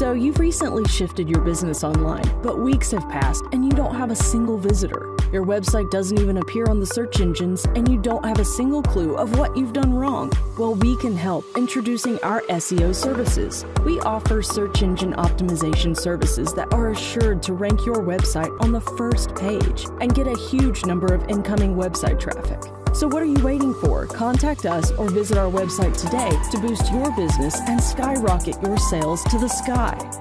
So you've recently shifted your business online, but weeks have passed and you don't have a single visitor. Your website doesn't even appear on the search engines and you don't have a single clue of what you've done wrong. Well, we can help introducing our SEO services. We offer search engine optimization services that are assured to rank your website on the first page and get a huge number of incoming website traffic. So, what are you waiting for? Contact us or visit our website today to boost your business and skyrocket your sales to the sky.